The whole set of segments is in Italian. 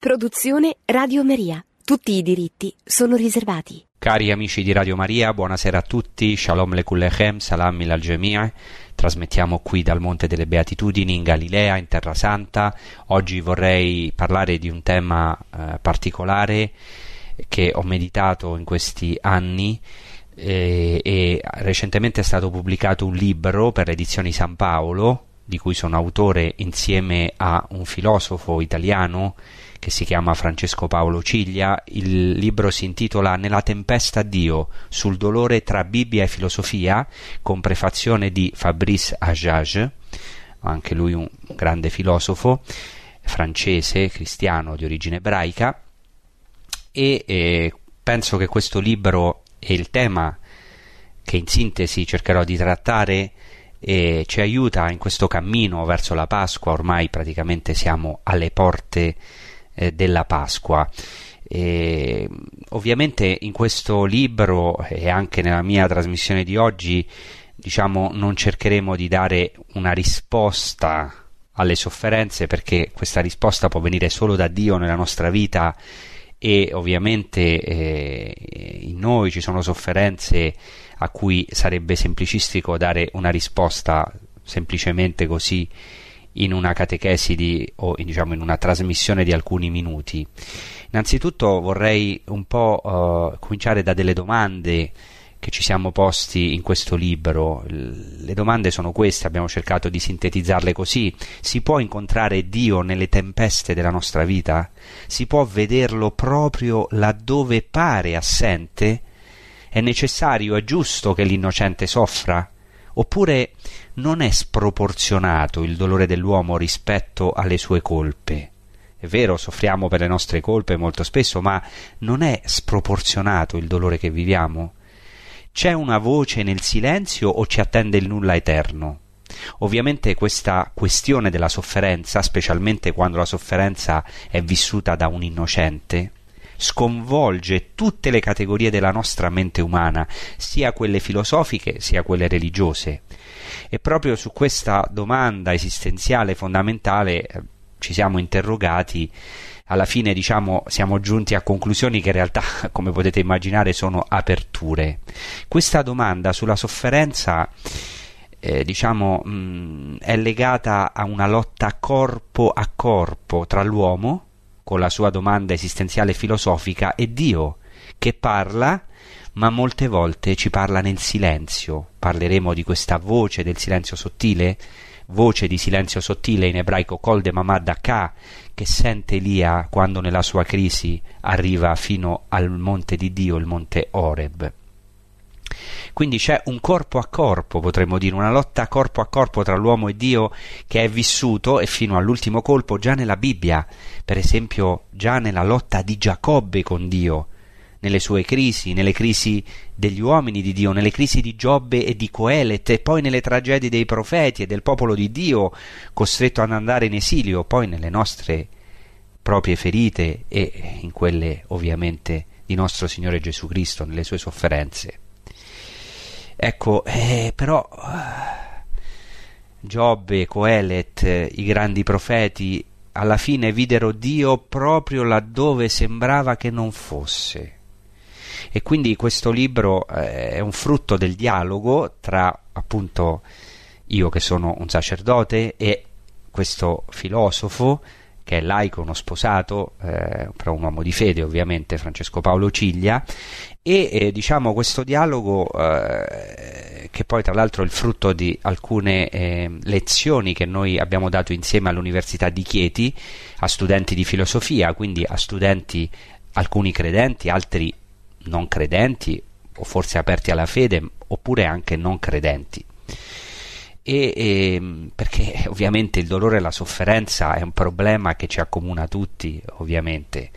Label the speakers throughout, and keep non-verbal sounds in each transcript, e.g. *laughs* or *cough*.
Speaker 1: Produzione Radio Maria. Tutti i diritti sono riservati.
Speaker 2: Cari amici di Radio Maria, buonasera a tutti, Shalom Lekullechem, Salam al Jami'a. Trasmettiamo qui dal Monte delle Beatitudini in Galilea, in Terra Santa. Oggi vorrei parlare di un tema eh, particolare che ho meditato in questi anni eh, e recentemente è stato pubblicato un libro per le edizioni San Paolo, di cui sono autore insieme a un filosofo italiano che si chiama Francesco Paolo Ciglia. Il libro si intitola Nella tempesta Dio sul dolore tra Bibbia e filosofia, con prefazione di Fabrice Ajage, anche lui un grande filosofo francese, cristiano di origine ebraica, e eh, penso che questo libro e il tema che in sintesi cercherò di trattare e ci aiuta in questo cammino verso la Pasqua, ormai praticamente siamo alle porte della Pasqua. E, ovviamente in questo libro e anche nella mia trasmissione di oggi diciamo non cercheremo di dare una risposta alle sofferenze perché questa risposta può venire solo da Dio nella nostra vita e ovviamente eh, in noi ci sono sofferenze a cui sarebbe semplicistico dare una risposta semplicemente così in una catechesi di, o in, diciamo in una trasmissione di alcuni minuti. Innanzitutto vorrei un po' uh, cominciare da delle domande che ci siamo posti in questo libro. Le domande sono queste, abbiamo cercato di sintetizzarle così. Si può incontrare Dio nelle tempeste della nostra vita? Si può vederlo proprio laddove pare assente? È necessario, è giusto che l'innocente soffra? Oppure non è sproporzionato il dolore dell'uomo rispetto alle sue colpe? È vero, soffriamo per le nostre colpe molto spesso, ma non è sproporzionato il dolore che viviamo? C'è una voce nel silenzio o ci attende il nulla eterno? Ovviamente questa questione della sofferenza, specialmente quando la sofferenza è vissuta da un innocente, sconvolge tutte le categorie della nostra mente umana, sia quelle filosofiche sia quelle religiose. E proprio su questa domanda esistenziale fondamentale eh, ci siamo interrogati alla fine diciamo siamo giunti a conclusioni che in realtà *laughs* come potete immaginare sono aperture questa domanda sulla sofferenza eh, diciamo mh, è legata a una lotta corpo a corpo tra l'uomo con la sua domanda esistenziale filosofica e Dio, che parla, ma molte volte ci parla nel silenzio. Parleremo di questa voce del silenzio sottile, voce di silenzio sottile in ebraico Kol de Mamad Ka, che sente Elia quando nella sua crisi arriva fino al monte di Dio, il monte Oreb. Quindi c'è un corpo a corpo, potremmo dire, una lotta corpo a corpo tra l'uomo e Dio che è vissuto e fino all'ultimo colpo già nella Bibbia, per esempio già nella lotta di Giacobbe con Dio, nelle sue crisi, nelle crisi degli uomini di Dio, nelle crisi di Giobbe e di Coelet e poi nelle tragedie dei profeti e del popolo di Dio costretto ad andare in esilio, poi nelle nostre proprie ferite e in quelle ovviamente di nostro Signore Gesù Cristo, nelle sue sofferenze. Ecco, eh, però Giobbe, Coelet, i grandi profeti, alla fine videro Dio proprio laddove sembrava che non fosse. E quindi questo libro eh, è un frutto del dialogo tra appunto io che sono un sacerdote e questo filosofo che è laico, uno sposato, eh, però un uomo di fede ovviamente, Francesco Paolo Ciglia, e eh, diciamo questo dialogo eh, che poi tra l'altro è il frutto di alcune eh, lezioni che noi abbiamo dato insieme all'Università di Chieti a studenti di filosofia, quindi a studenti alcuni credenti, altri non credenti o forse aperti alla fede oppure anche non credenti e, e, ehm, perché ovviamente il dolore e la sofferenza è un problema che ci accomuna tutti, ovviamente.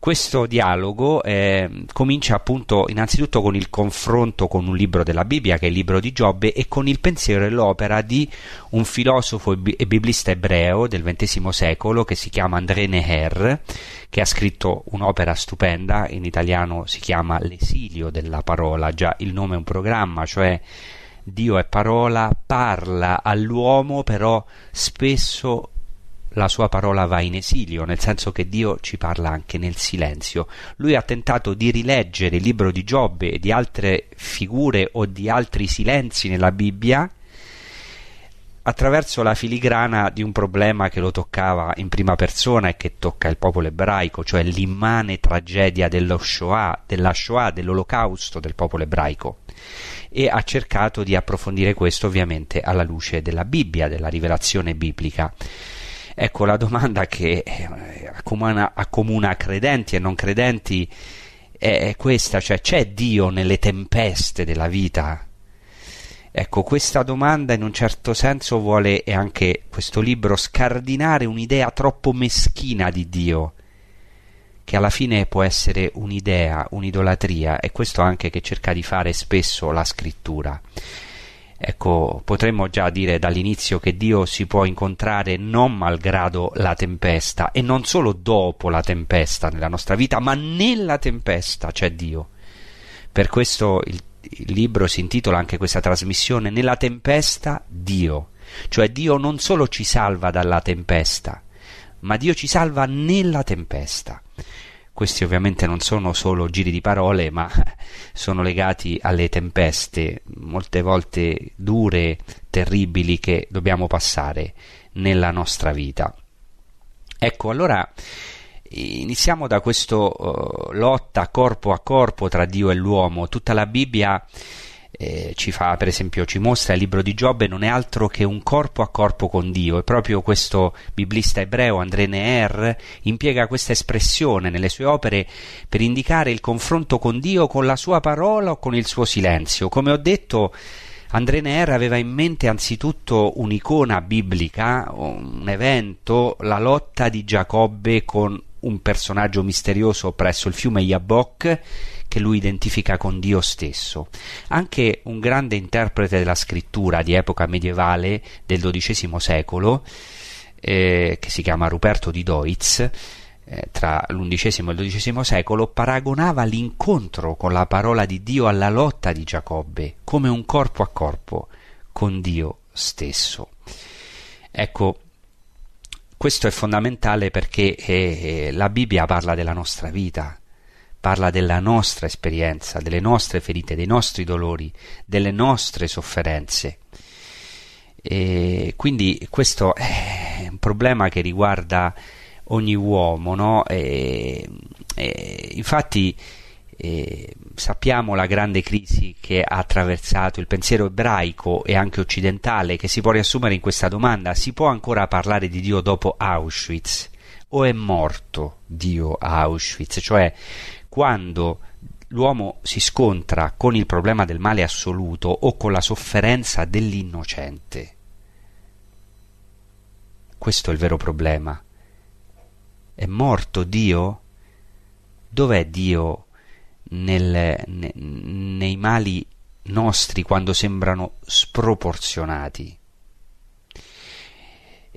Speaker 2: Questo dialogo eh, comincia appunto innanzitutto con il confronto con un libro della Bibbia, che è il libro di Giobbe, e con il pensiero e l'opera di un filosofo e biblista ebreo del XX secolo che si chiama André Neher, che ha scritto un'opera stupenda, in italiano si chiama L'esilio della parola, già il nome è un programma, cioè Dio è parola, parla all'uomo, però spesso la sua parola va in esilio, nel senso che Dio ci parla anche nel silenzio. Lui ha tentato di rileggere il libro di Giobbe e di altre figure o di altri silenzi nella Bibbia attraverso la filigrana di un problema che lo toccava in prima persona e che tocca il popolo ebraico, cioè l'immane tragedia dello Shoah, della Shoah, dell'olocausto del popolo ebraico. E ha cercato di approfondire questo ovviamente alla luce della Bibbia, della rivelazione biblica. Ecco la domanda che eh, accomuna, accomuna credenti e non credenti è questa, cioè c'è Dio nelle tempeste della vita? Ecco, questa domanda in un certo senso vuole, e anche questo libro, scardinare un'idea troppo meschina di Dio, che alla fine può essere un'idea, un'idolatria, e questo anche che cerca di fare spesso la scrittura. Ecco, potremmo già dire dall'inizio che Dio si può incontrare non malgrado la tempesta, e non solo dopo la tempesta nella nostra vita, ma nella tempesta c'è Dio. Per questo il il libro si intitola anche questa trasmissione Nella tempesta Dio, cioè Dio non solo ci salva dalla tempesta, ma Dio ci salva nella tempesta. Questi ovviamente non sono solo giri di parole, ma *laughs* sono legati alle tempeste, molte volte dure, terribili, che dobbiamo passare nella nostra vita. Ecco, allora Iniziamo da questa uh, lotta corpo a corpo tra Dio e l'uomo. Tutta la Bibbia eh, ci fa, per esempio, ci mostra il libro di Giobbe non è altro che un corpo a corpo con Dio. E proprio questo biblista ebreo, André Neher, impiega questa espressione nelle sue opere per indicare il confronto con Dio con la sua parola o con il suo silenzio. Come ho detto, André Neher aveva in mente anzitutto un'icona biblica, un evento, la lotta di Giacobbe con un personaggio misterioso presso il fiume Yabok che lui identifica con Dio stesso. Anche un grande interprete della scrittura di epoca medievale del XII secolo, eh, che si chiama Ruperto di Deutz, eh, tra l'undicesimo e il XII secolo, paragonava l'incontro con la parola di Dio alla lotta di Giacobbe, come un corpo a corpo con Dio stesso. Ecco, questo è fondamentale perché eh, la Bibbia parla della nostra vita, parla della nostra esperienza, delle nostre ferite, dei nostri dolori, delle nostre sofferenze. E quindi questo è un problema che riguarda ogni uomo, no? E, e infatti e sappiamo la grande crisi che ha attraversato il pensiero ebraico e anche occidentale, che si può riassumere in questa domanda: si può ancora parlare di Dio dopo Auschwitz? O è morto Dio a Auschwitz? Cioè, quando l'uomo si scontra con il problema del male assoluto o con la sofferenza dell'innocente. Questo è il vero problema. È morto Dio? Dov'è Dio nel, ne, nei mali nostri quando sembrano sproporzionati?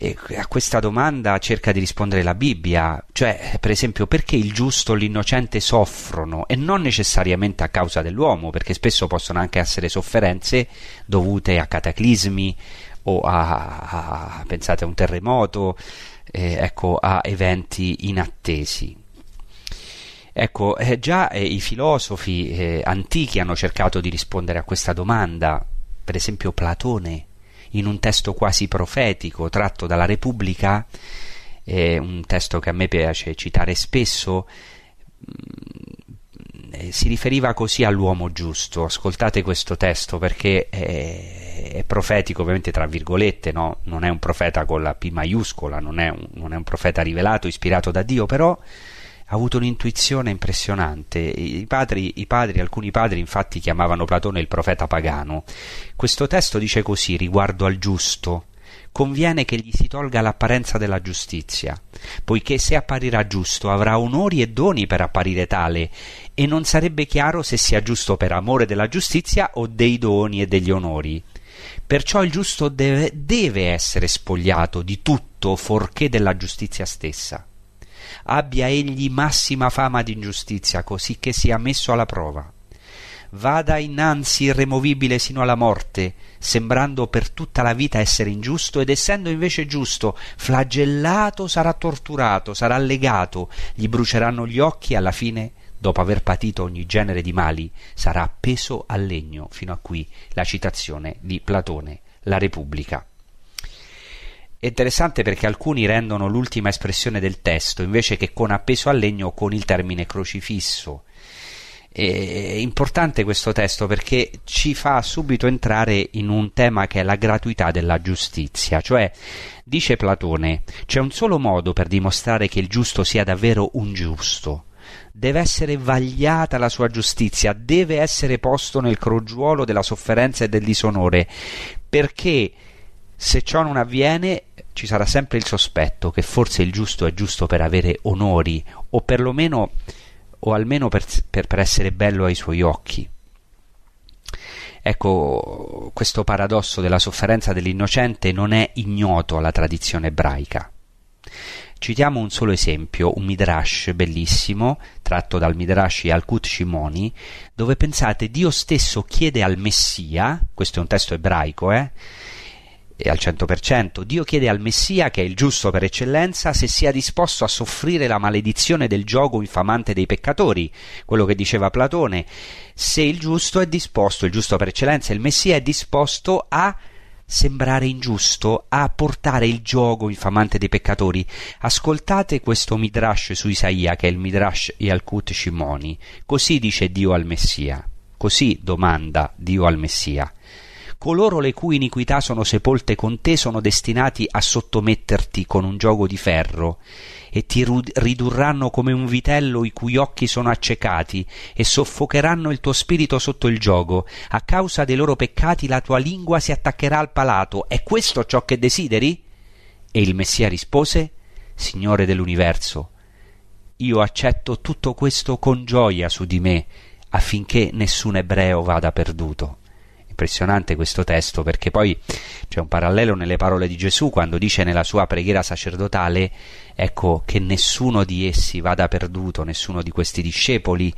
Speaker 2: E a questa domanda cerca di rispondere la Bibbia, cioè per esempio perché il giusto e l'innocente soffrono e non necessariamente a causa dell'uomo, perché spesso possono anche essere sofferenze dovute a cataclismi o a, a pensate a un terremoto, eh, ecco, a eventi inattesi. Ecco, eh, già eh, i filosofi eh, antichi hanno cercato di rispondere a questa domanda, per esempio Platone, in un testo quasi profetico tratto dalla Repubblica, un testo che a me piace citare spesso, mm, eh, si riferiva così all'uomo giusto. Ascoltate questo testo perché è, è profetico, ovviamente tra virgolette, no? non è un profeta con la P maiuscola, non è un, non è un profeta rivelato, ispirato da Dio, però avuto un'intuizione impressionante. I padri, I padri, alcuni padri infatti chiamavano Platone il profeta pagano. Questo testo dice così riguardo al giusto. Conviene che gli si tolga l'apparenza della giustizia, poiché se apparirà giusto avrà onori e doni per apparire tale, e non sarebbe chiaro se sia giusto per amore della giustizia o dei doni e degli onori. Perciò il giusto deve, deve essere spogliato di tutto, forché della giustizia stessa abbia egli massima fama di ingiustizia, così che sia messo alla prova. vada innanzi irremovibile sino alla morte, sembrando per tutta la vita essere ingiusto ed essendo invece giusto, flagellato sarà torturato, sarà legato, gli bruceranno gli occhi e alla fine dopo aver patito ogni genere di mali, sarà appeso al legno. Fino a qui la citazione di Platone, La Repubblica. È interessante perché alcuni rendono l'ultima espressione del testo invece che con appeso al legno con il termine crocifisso. È importante questo testo perché ci fa subito entrare in un tema che è la gratuità della giustizia, cioè dice Platone c'è un solo modo per dimostrare che il giusto sia davvero un giusto. Deve essere vagliata la sua giustizia, deve essere posto nel crogiuolo della sofferenza e del disonore, perché se ciò non avviene ci sarà sempre il sospetto che forse il giusto è giusto per avere onori o perlomeno o almeno per, per, per essere bello ai suoi occhi. Ecco, questo paradosso della sofferenza dell'innocente non è ignoto alla tradizione ebraica. Citiamo un solo esempio, un midrash bellissimo, tratto dal midrash Yalkut Shimoni, dove pensate Dio stesso chiede al Messia, questo è un testo ebraico, eh, e al 100%. Dio chiede al Messia, che è il giusto per eccellenza, se sia disposto a soffrire la maledizione del gioco infamante dei peccatori, quello che diceva Platone. Se il giusto è disposto, il giusto per eccellenza, il Messia è disposto a sembrare ingiusto, a portare il gioco infamante dei peccatori. Ascoltate questo midrash su Isaia, che è il midrash Yalkut Shimoni. Così dice Dio al Messia. Così domanda Dio al Messia coloro le cui iniquità sono sepolte con te sono destinati a sottometterti con un gioco di ferro e ti ridurranno come un vitello i cui occhi sono accecati e soffocheranno il tuo spirito sotto il gioco. A causa dei loro peccati la tua lingua si attaccherà al palato. È questo ciò che desideri? E il Messia rispose Signore dell'universo, io accetto tutto questo con gioia su di me, affinché nessun ebreo vada perduto impressionante questo testo perché poi c'è un parallelo nelle parole di Gesù quando dice nella sua preghiera sacerdotale ecco che nessuno di essi vada perduto, nessuno di questi discepoli.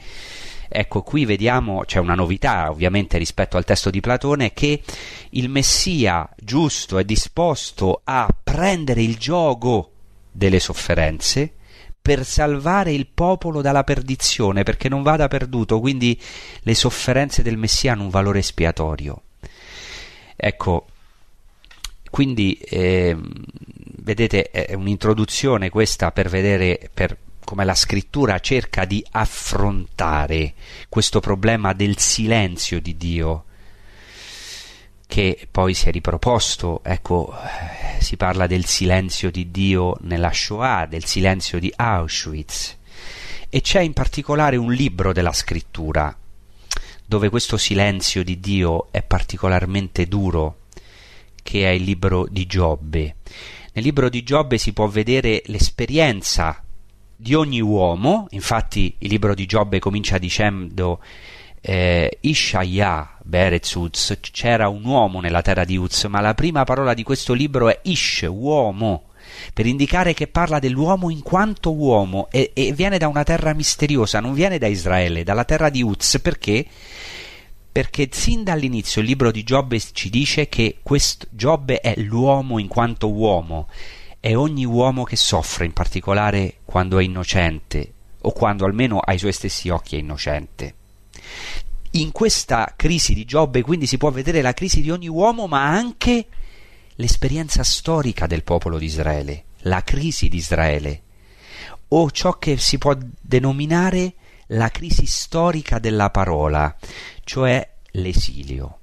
Speaker 2: Ecco, qui vediamo, c'è una novità ovviamente rispetto al testo di Platone, che il Messia giusto è disposto a prendere il gioco delle sofferenze, per salvare il popolo dalla perdizione, perché non vada perduto, quindi le sofferenze del Messia hanno un valore espiatorio. Ecco, quindi eh, vedete è un'introduzione questa per vedere per come la scrittura cerca di affrontare questo problema del silenzio di Dio che poi si è riproposto, ecco, si parla del silenzio di Dio nella Shoah, del silenzio di Auschwitz, e c'è in particolare un libro della scrittura dove questo silenzio di Dio è particolarmente duro, che è il libro di Giobbe. Nel libro di Giobbe si può vedere l'esperienza di ogni uomo, infatti il libro di Giobbe comincia dicendo eh, Ishaya Berez Uz, c'era un uomo nella terra di Uz, ma la prima parola di questo libro è Ish, uomo, per indicare che parla dell'uomo in quanto uomo e, e viene da una terra misteriosa, non viene da Israele, dalla terra di Uz, perché? Perché sin dall'inizio il libro di Giobbe ci dice che questo, Giobbe è l'uomo in quanto uomo, è ogni uomo che soffre, in particolare quando è innocente, o quando almeno ai suoi stessi occhi è innocente. In questa crisi di Giobbe quindi si può vedere la crisi di ogni uomo, ma anche l'esperienza storica del popolo di Israele, la crisi di Israele, o ciò che si può denominare la crisi storica della parola, cioè l'esilio.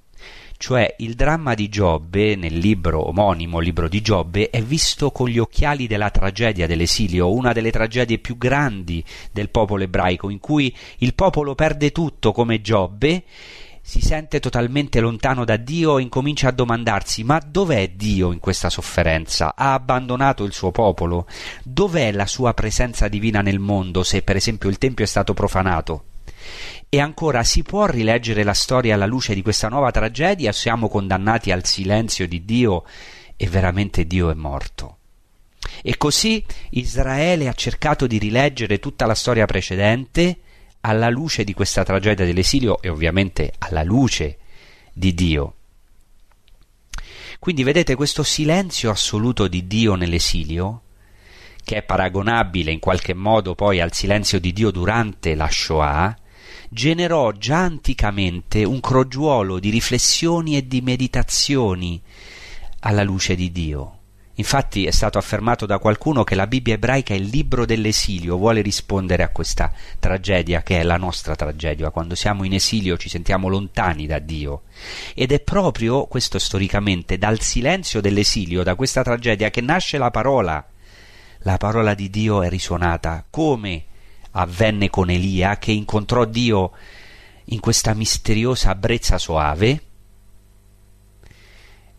Speaker 2: Cioè il dramma di Giobbe, nel libro omonimo, libro di Giobbe, è visto con gli occhiali della tragedia dell'esilio, una delle tragedie più grandi del popolo ebraico, in cui il popolo perde tutto come Giobbe, si sente totalmente lontano da Dio e incomincia a domandarsi ma dov'è Dio in questa sofferenza? Ha abbandonato il suo popolo? Dov'è la sua presenza divina nel mondo se per esempio il Tempio è stato profanato? E ancora, si può rileggere la storia alla luce di questa nuova tragedia? Siamo condannati al silenzio di Dio e veramente Dio è morto. E così Israele ha cercato di rileggere tutta la storia precedente, alla luce di questa tragedia dell'esilio e ovviamente alla luce di Dio. Quindi vedete questo silenzio assoluto di Dio nell'esilio, che è paragonabile in qualche modo poi al silenzio di Dio durante la Shoah, generò già anticamente un crogiuolo di riflessioni e di meditazioni alla luce di Dio. Infatti è stato affermato da qualcuno che la Bibbia ebraica è il libro dell'esilio, vuole rispondere a questa tragedia che è la nostra tragedia. Quando siamo in esilio ci sentiamo lontani da Dio. Ed è proprio, questo storicamente, dal silenzio dell'esilio, da questa tragedia, che nasce la parola. La parola di Dio è risuonata, come avvenne con Elia, che incontrò Dio in questa misteriosa brezza soave.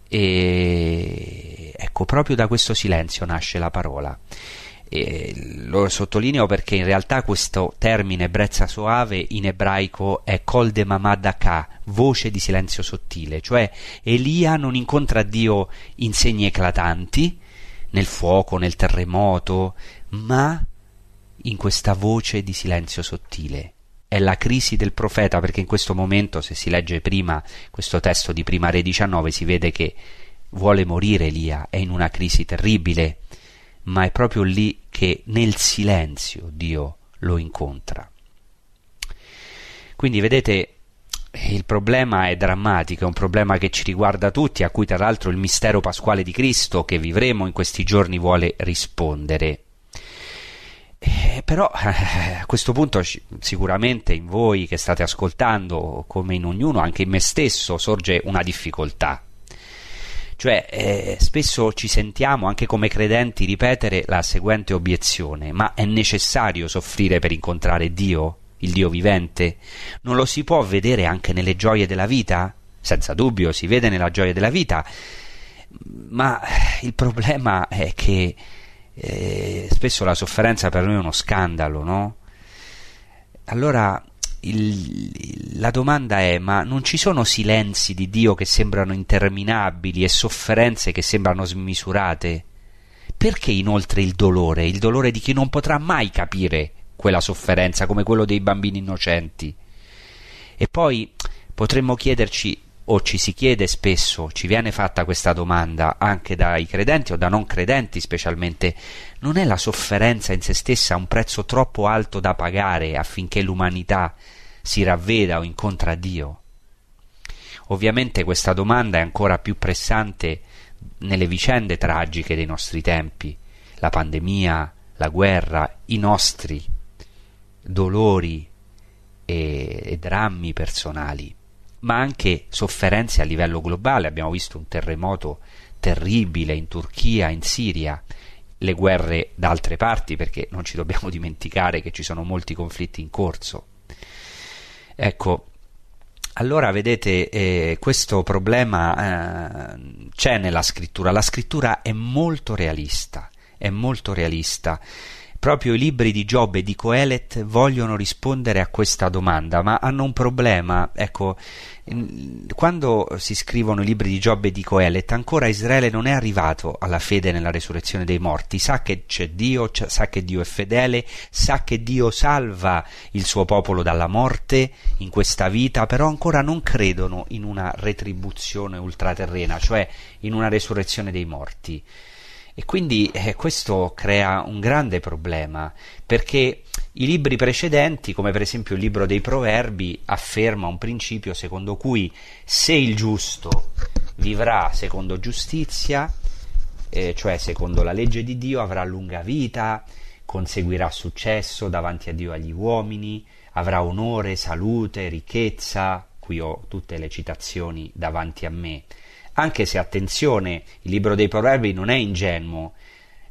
Speaker 2: E Ecco, proprio da questo silenzio nasce la parola. E lo sottolineo perché in realtà questo termine brezza soave in ebraico è kol de mamadaka, voce di silenzio sottile, cioè Elia non incontra Dio in segni eclatanti, nel fuoco, nel terremoto, ma in questa voce di silenzio sottile. È la crisi del profeta perché in questo momento, se si legge prima questo testo di prima Re 19, si vede che vuole morire Elia, è in una crisi terribile, ma è proprio lì che nel silenzio Dio lo incontra. Quindi vedete, il problema è drammatico, è un problema che ci riguarda tutti, a cui tra l'altro il mistero pasquale di Cristo che vivremo in questi giorni vuole rispondere. Però *laughs* a questo punto sicuramente in voi che state ascoltando, come in ognuno, anche in me stesso, sorge una difficoltà. Cioè, eh, spesso ci sentiamo anche come credenti ripetere la seguente obiezione: ma è necessario soffrire per incontrare Dio, il Dio vivente? Non lo si può vedere anche nelle gioie della vita? Senza dubbio, si vede nella gioia della vita, ma il problema è che eh, spesso la sofferenza per noi è uno scandalo, no? Allora il, la domanda è: ma non ci sono silenzi di Dio che sembrano interminabili e sofferenze che sembrano smisurate? Perché inoltre il dolore, il dolore di chi non potrà mai capire quella sofferenza come quello dei bambini innocenti? E poi potremmo chiederci, o ci si chiede spesso, ci viene fatta questa domanda anche dai credenti o da non credenti specialmente, non è la sofferenza in se stessa un prezzo troppo alto da pagare affinché l'umanità si ravveda o incontra Dio? Ovviamente questa domanda è ancora più pressante nelle vicende tragiche dei nostri tempi, la pandemia, la guerra, i nostri dolori e, e drammi personali, ma anche sofferenze a livello globale. Abbiamo visto un terremoto terribile in Turchia, in Siria, le guerre da altre parti, perché non ci dobbiamo *laughs* dimenticare che ci sono molti conflitti in corso. Ecco, allora vedete, eh, questo problema eh, c'è nella scrittura. La scrittura è molto realista, è molto realista. Proprio i libri di Giobbe e di Coelet vogliono rispondere a questa domanda, ma hanno un problema. Ecco, quando si scrivono i libri di Giobbe e di Coelet, ancora Israele non è arrivato alla fede nella resurrezione dei morti, sa che c'è Dio, sa che Dio è fedele, sa che Dio salva il suo popolo dalla morte in questa vita, però ancora non credono in una retribuzione ultraterrena, cioè in una resurrezione dei morti. E quindi eh, questo crea un grande problema, perché i libri precedenti, come per esempio il libro dei Proverbi, afferma un principio secondo cui se il giusto vivrà secondo giustizia, eh, cioè secondo la legge di Dio, avrà lunga vita, conseguirà successo davanti a Dio e agli uomini, avrà onore, salute, ricchezza, qui ho tutte le citazioni davanti a me anche se attenzione, il libro dei proverbi non è ingenuo,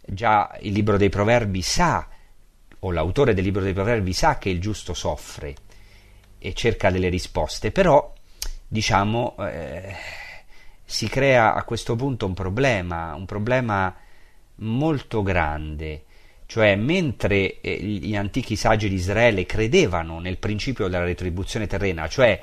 Speaker 2: già il libro dei proverbi sa, o l'autore del libro dei proverbi sa che il giusto soffre e cerca delle risposte, però diciamo eh, si crea a questo punto un problema, un problema molto grande. Cioè, mentre eh, gli antichi saggi di Israele credevano nel principio della retribuzione terrena, cioè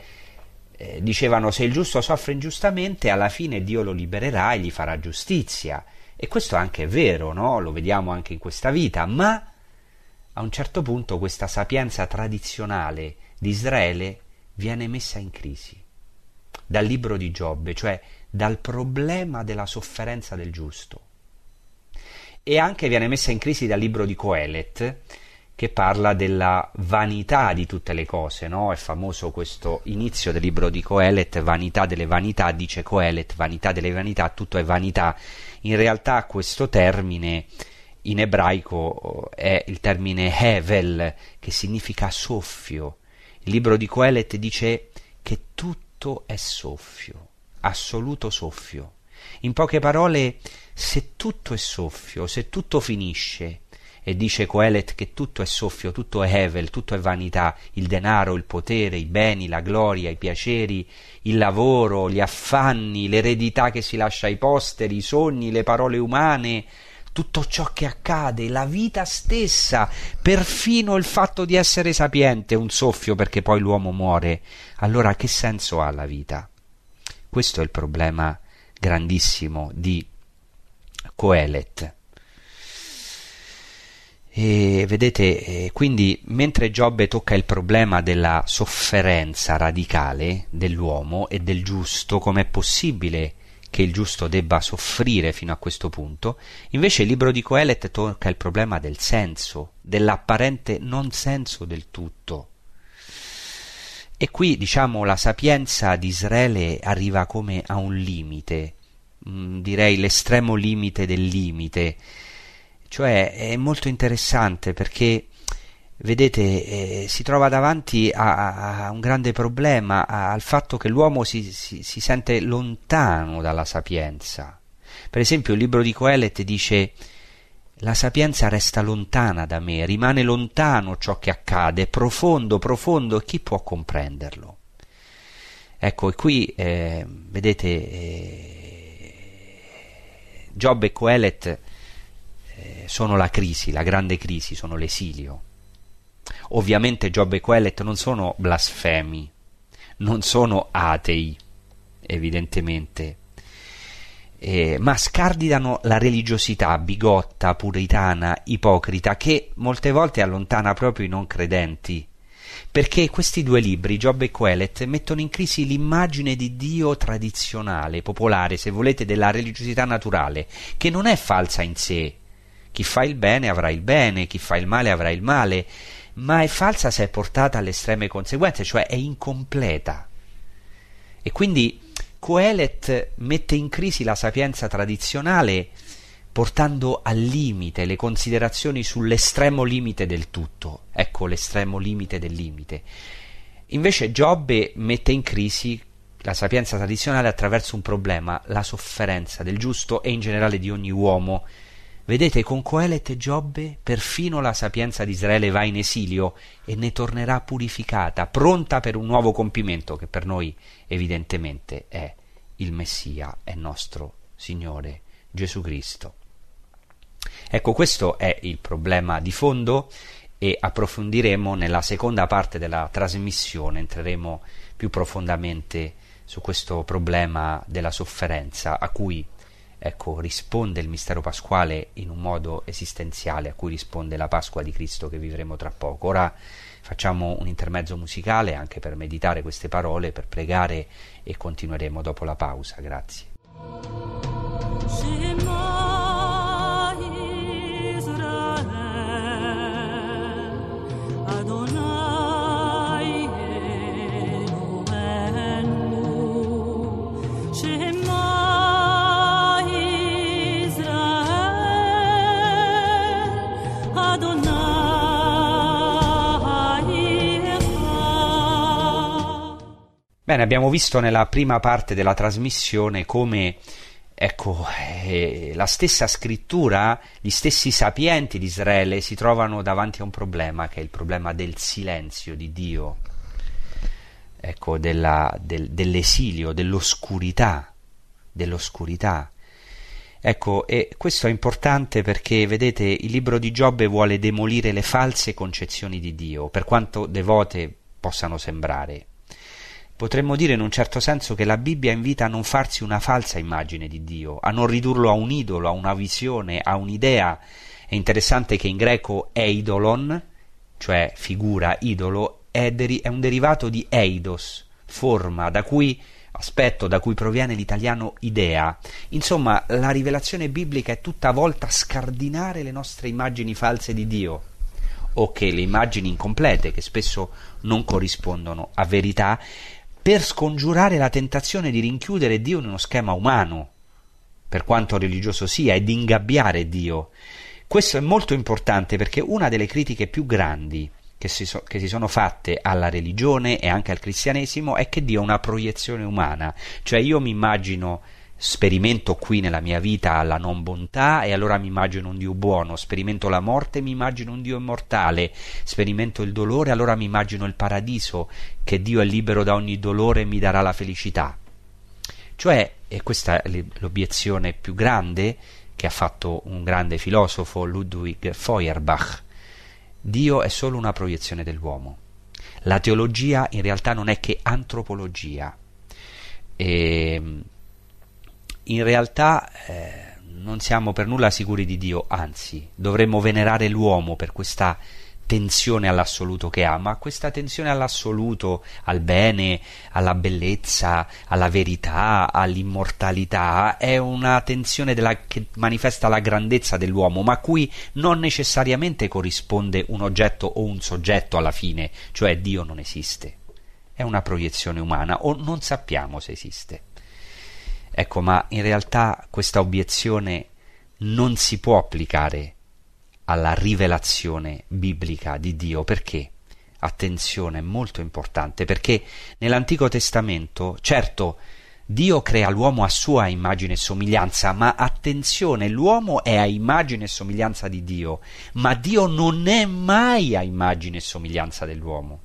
Speaker 2: eh, dicevano se il giusto soffre ingiustamente, alla fine Dio lo libererà e gli farà giustizia. E questo anche è vero, no? lo vediamo anche in questa vita, ma a un certo punto questa sapienza tradizionale di Israele viene messa in crisi dal libro di Giobbe, cioè dal problema della sofferenza del giusto. E anche viene messa in crisi dal libro di Coelet, che parla della vanità di tutte le cose, no? È famoso questo inizio del libro di Coelet, vanità delle vanità, dice Coelet, vanità delle vanità, tutto è vanità. In realtà questo termine in ebraico è il termine hevel, che significa soffio. Il libro di Coelet dice che tutto è soffio, assoluto soffio. In poche parole, se tutto è soffio, se tutto finisce, e dice Coelet che tutto è soffio, tutto è hevel, tutto è vanità, il denaro, il potere, i beni, la gloria, i piaceri, il lavoro, gli affanni, l'eredità che si lascia ai posteri, i sogni, le parole umane, tutto ciò che accade, la vita stessa, perfino il fatto di essere sapiente, un soffio perché poi l'uomo muore. Allora che senso ha la vita? Questo è il problema grandissimo di Coelet. E vedete, eh, quindi mentre Giobbe tocca il problema della sofferenza radicale dell'uomo e del giusto, com'è possibile che il giusto debba soffrire fino a questo punto, invece il libro di Coelet tocca il problema del senso, dell'apparente non senso del tutto. E qui, diciamo, la sapienza di Israele arriva come a un limite, mm, direi l'estremo limite del limite, cioè è molto interessante perché vedete eh, si trova davanti a, a, un grande problema a, al fatto che l'uomo si, si, si, sente lontano dalla sapienza. Per esempio il libro di Coelet dice la sapienza resta lontana da me rimane lontano ciò che accade profondo profondo chi può comprenderlo? Ecco e qui eh, vedete eh, Giobbe e Coelet sono la crisi, la grande crisi, sono l'esilio. Ovviamente Giobbe e Quellet non sono blasfemi, non sono atei, evidentemente, eh, ma scardinano la religiosità bigotta, puritana, ipocrita, che molte volte allontana proprio i non credenti. Perché questi due libri, Giobbe e Quelet, mettono in crisi l'immagine di Dio tradizionale, popolare, se volete, della religiosità naturale, che non è falsa in sé, chi fa il bene avrà il bene, chi fa il male avrà il male, ma è falsa se è portata alle estreme conseguenze, cioè è incompleta. E quindi Coelet mette in crisi la sapienza tradizionale portando al limite le considerazioni sull'estremo limite del tutto. Ecco l'estremo limite del limite. Invece Giobbe mette in crisi la sapienza tradizionale attraverso un problema, la sofferenza del giusto e in generale di ogni uomo Vedete, con Coelet e Giobbe perfino la sapienza di Israele va in esilio e ne tornerà purificata, pronta per un nuovo compimento che per noi evidentemente è il Messia, è nostro Signore Gesù Cristo. Ecco, questo è il problema di fondo e approfondiremo nella seconda parte della trasmissione, entreremo più profondamente su questo problema della sofferenza a cui ecco, risponde il mistero pasquale in un modo esistenziale a cui risponde la Pasqua di Cristo che vivremo tra poco. Ora facciamo un intermezzo musicale anche per meditare queste parole, per pregare e continueremo dopo la pausa. Grazie. Bene, abbiamo visto nella prima parte della trasmissione come ecco, eh, la stessa scrittura, gli stessi sapienti di Israele si trovano davanti a un problema che è il problema del silenzio di Dio, ecco, della, del, dell'esilio, dell'oscurità, dell'oscurità. Ecco, e questo è importante perché, vedete, il libro di Giobbe vuole demolire le false concezioni di Dio, per quanto devote possano sembrare. Potremmo dire in un certo senso che la Bibbia invita a non farsi una falsa immagine di Dio, a non ridurlo a un idolo, a una visione, a un'idea È interessante che in greco eidolon, cioè figura, idolo, è, deri- è un derivato di eidos, forma, da cui aspetto da cui proviene l'italiano idea. Insomma, la rivelazione biblica è tutta volta a scardinare le nostre immagini false di Dio o che le immagini incomplete, che spesso non corrispondono a verità, per scongiurare la tentazione di rinchiudere Dio in uno schema umano, per quanto religioso sia, e di ingabbiare Dio. Questo è molto importante perché una delle critiche più grandi che si, so, che si, sono fatte alla religione e anche al cristianesimo è che Dio è una proiezione umana, cioè io mi immagino sperimento qui nella mia vita la non bontà e allora mi immagino un Dio buono, sperimento la morte e mi immagino un Dio immortale, sperimento il dolore e allora mi immagino il paradiso, che Dio è libero da ogni dolore e mi darà la felicità. Cioè, e questa è l'obiezione più grande che ha fatto un grande filosofo, Ludwig Feuerbach, Dio è solo una proiezione dell'uomo. La teologia in realtà non è che antropologia. E ehm, in realtà eh, non siamo per nulla sicuri di Dio, anzi, dovremmo venerare l'uomo per questa tensione all'assoluto che ha, ma questa tensione all'assoluto, al bene, alla bellezza, alla verità, all'immortalità, è una tensione della, che manifesta la grandezza dell'uomo, ma cui non necessariamente corrisponde un oggetto o un soggetto alla fine, cioè Dio non esiste. È una proiezione umana o non sappiamo se esiste. Ecco, ma in realtà questa obiezione non si può applicare alla rivelazione biblica di Dio. Perché? Attenzione, è molto importante, perché nell'Antico Testamento, certo, Dio crea l'uomo a sua immagine e somiglianza, ma attenzione, l'uomo è a immagine e somiglianza di Dio, ma Dio non è mai a immagine e somiglianza dell'uomo.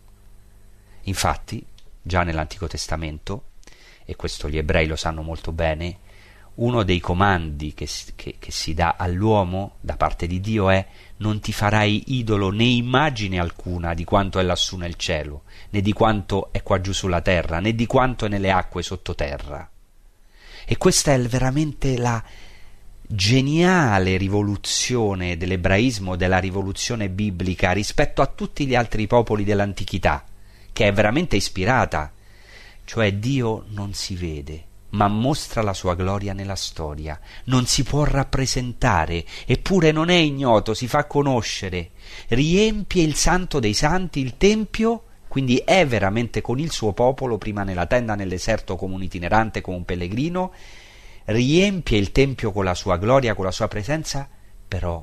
Speaker 2: Infatti, già nell'Antico Testamento, e questo gli ebrei lo sanno molto bene, uno dei comandi che, che, che, si dà all'uomo da parte di Dio è non ti farai idolo né immagine alcuna di quanto è lassù nel cielo, né di quanto è qua giù sulla terra, né di quanto è nelle acque sottoterra. E questa è veramente la geniale rivoluzione dell'ebraismo, della rivoluzione biblica rispetto a tutti gli altri popoli dell'antichità, che è veramente ispirata, cioè Dio non si vede, ma mostra la sua gloria nella storia. Non si può rappresentare, eppure non è ignoto, si fa conoscere. Riempie il santo dei santi, il tempio, quindi è veramente con il suo popolo, prima nella tenda nel deserto come un itinerante, come un pellegrino, riempie il tempio con la sua gloria, con la sua presenza, però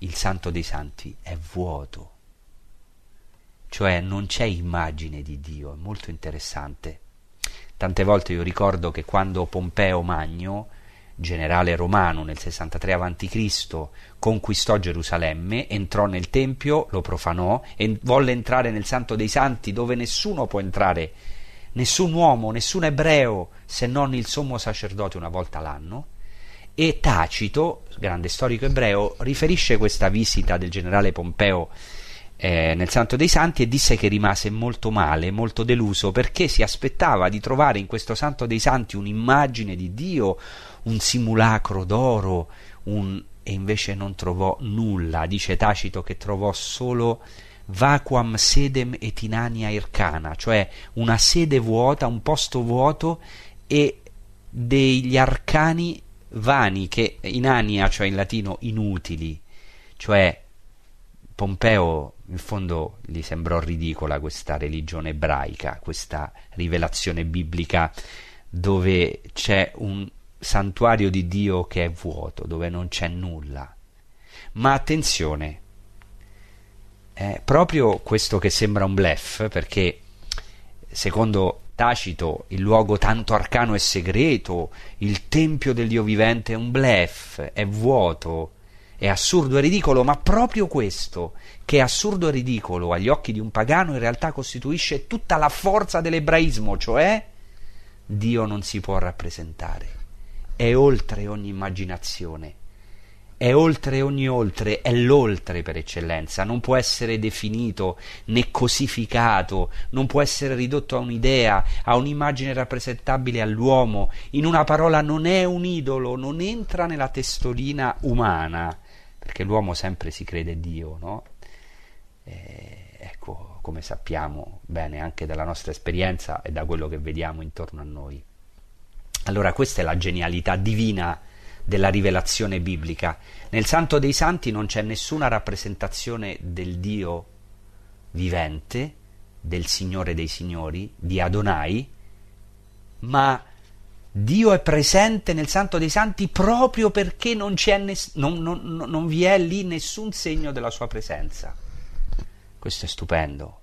Speaker 2: il santo dei santi è vuoto. Cioè non c'è immagine di Dio, è molto interessante. Tante volte io ricordo che quando Pompeo Magno, generale romano nel 63 a.C., conquistò Gerusalemme, entrò nel Tempio, lo profanò e volle entrare nel Santo dei Santi dove nessuno può entrare, nessun uomo, nessun ebreo, se non il sommo sacerdote una volta l'anno. E Tacito, grande storico ebreo, riferisce questa visita del generale Pompeo eh, nel Santo dei Santi e disse che rimase molto male, molto deluso, perché si aspettava di trovare in questo Santo dei Santi un'immagine di Dio, un simulacro d'oro, un... e invece non trovò nulla. Dice Tacito che trovò solo vacuam sedem et inania ircana, cioè una sede vuota, un posto vuoto e degli arcani vani che in cioè in latino inutili, cioè Pompeo in fondo gli sembrò ridicola questa religione ebraica, questa rivelazione biblica dove c'è un santuario di Dio che è vuoto, dove non c'è nulla. Ma attenzione, è proprio questo che sembra un blef, perché secondo Tacito il luogo tanto arcano e segreto, il tempio del Dio vivente è un blef, è vuoto, è assurdo e ridicolo, ma proprio questo, che è assurdo e ridicolo agli occhi di un pagano, in realtà costituisce tutta la forza dell'ebraismo, cioè Dio non si può rappresentare, è oltre ogni immaginazione, è oltre ogni oltre, è l'oltre per eccellenza, non può essere definito né cosificato, non può essere ridotto a un'idea, a un'immagine rappresentabile all'uomo, in una parola non è un idolo, non entra nella testolina umana perché l'uomo sempre si crede Dio, no? E, ecco, come sappiamo bene anche dalla nostra esperienza e da quello che vediamo intorno a noi. Allora questa è la genialità divina della rivelazione biblica. Nel Santo dei Santi non c'è nessuna rappresentazione del Dio vivente, del Signore dei Signori, di Adonai, ma Dio è presente nel Santo dei Santi proprio perché non, ness- non, non, non vi è lì nessun segno della sua presenza. Questo è stupendo.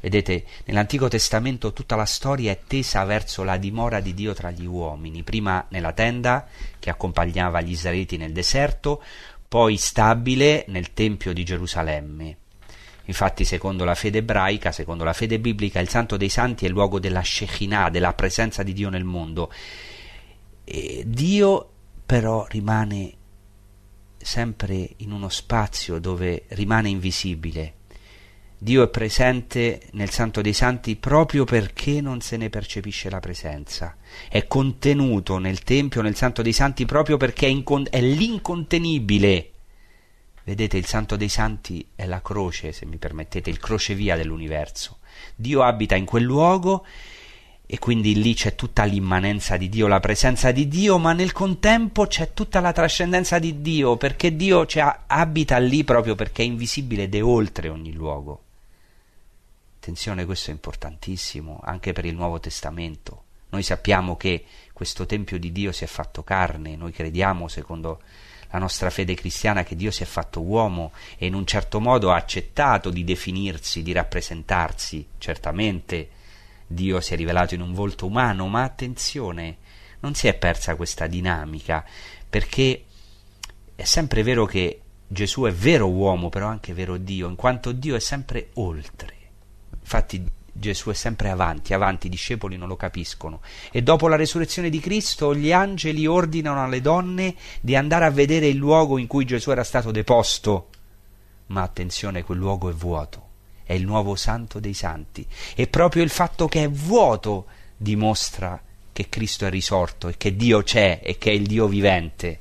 Speaker 2: Vedete, nell'Antico Testamento tutta la storia è tesa verso la dimora di Dio tra gli uomini, prima nella tenda che accompagnava gli israeliti nel deserto, poi stabile nel Tempio di Gerusalemme. Infatti, secondo la fede ebraica, secondo la fede biblica, il Santo dei Santi è il luogo della Shekinah, della presenza di Dio nel mondo. E Dio però rimane sempre in uno spazio dove rimane invisibile Dio è presente nel Santo dei Santi proprio perché non se ne percepisce la presenza. È contenuto nel Tempio, nel Santo dei Santi, proprio perché è, incon- è l'incontenibile. Vedete, il Santo dei Santi è la croce, se mi permettete, il crocevia dell'universo. Dio abita in quel luogo e quindi lì c'è tutta l'immanenza di Dio, la presenza di Dio, ma nel contempo c'è tutta la trascendenza di Dio, perché Dio abita lì proprio perché è invisibile ed è oltre ogni luogo. Attenzione, questo è importantissimo anche per il Nuovo Testamento. Noi sappiamo che questo Tempio di Dio si è fatto carne, noi crediamo, secondo la nostra fede cristiana, che Dio si è fatto uomo e in un certo modo ha accettato di definirsi, di rappresentarsi. Certamente Dio si è rivelato in un volto umano, ma attenzione, non si è persa questa dinamica, perché è sempre vero che Gesù è vero uomo, però anche vero Dio, in quanto Dio è sempre oltre. Infatti Gesù è sempre avanti, avanti, i discepoli non lo capiscono. E dopo la resurrezione di Cristo gli angeli ordinano alle donne di andare a vedere il luogo in cui Gesù era stato deposto. Ma attenzione, quel luogo è vuoto, è il nuovo santo dei santi. E proprio il fatto che è vuoto dimostra che Cristo è risorto e che Dio c'è e che è il Dio vivente.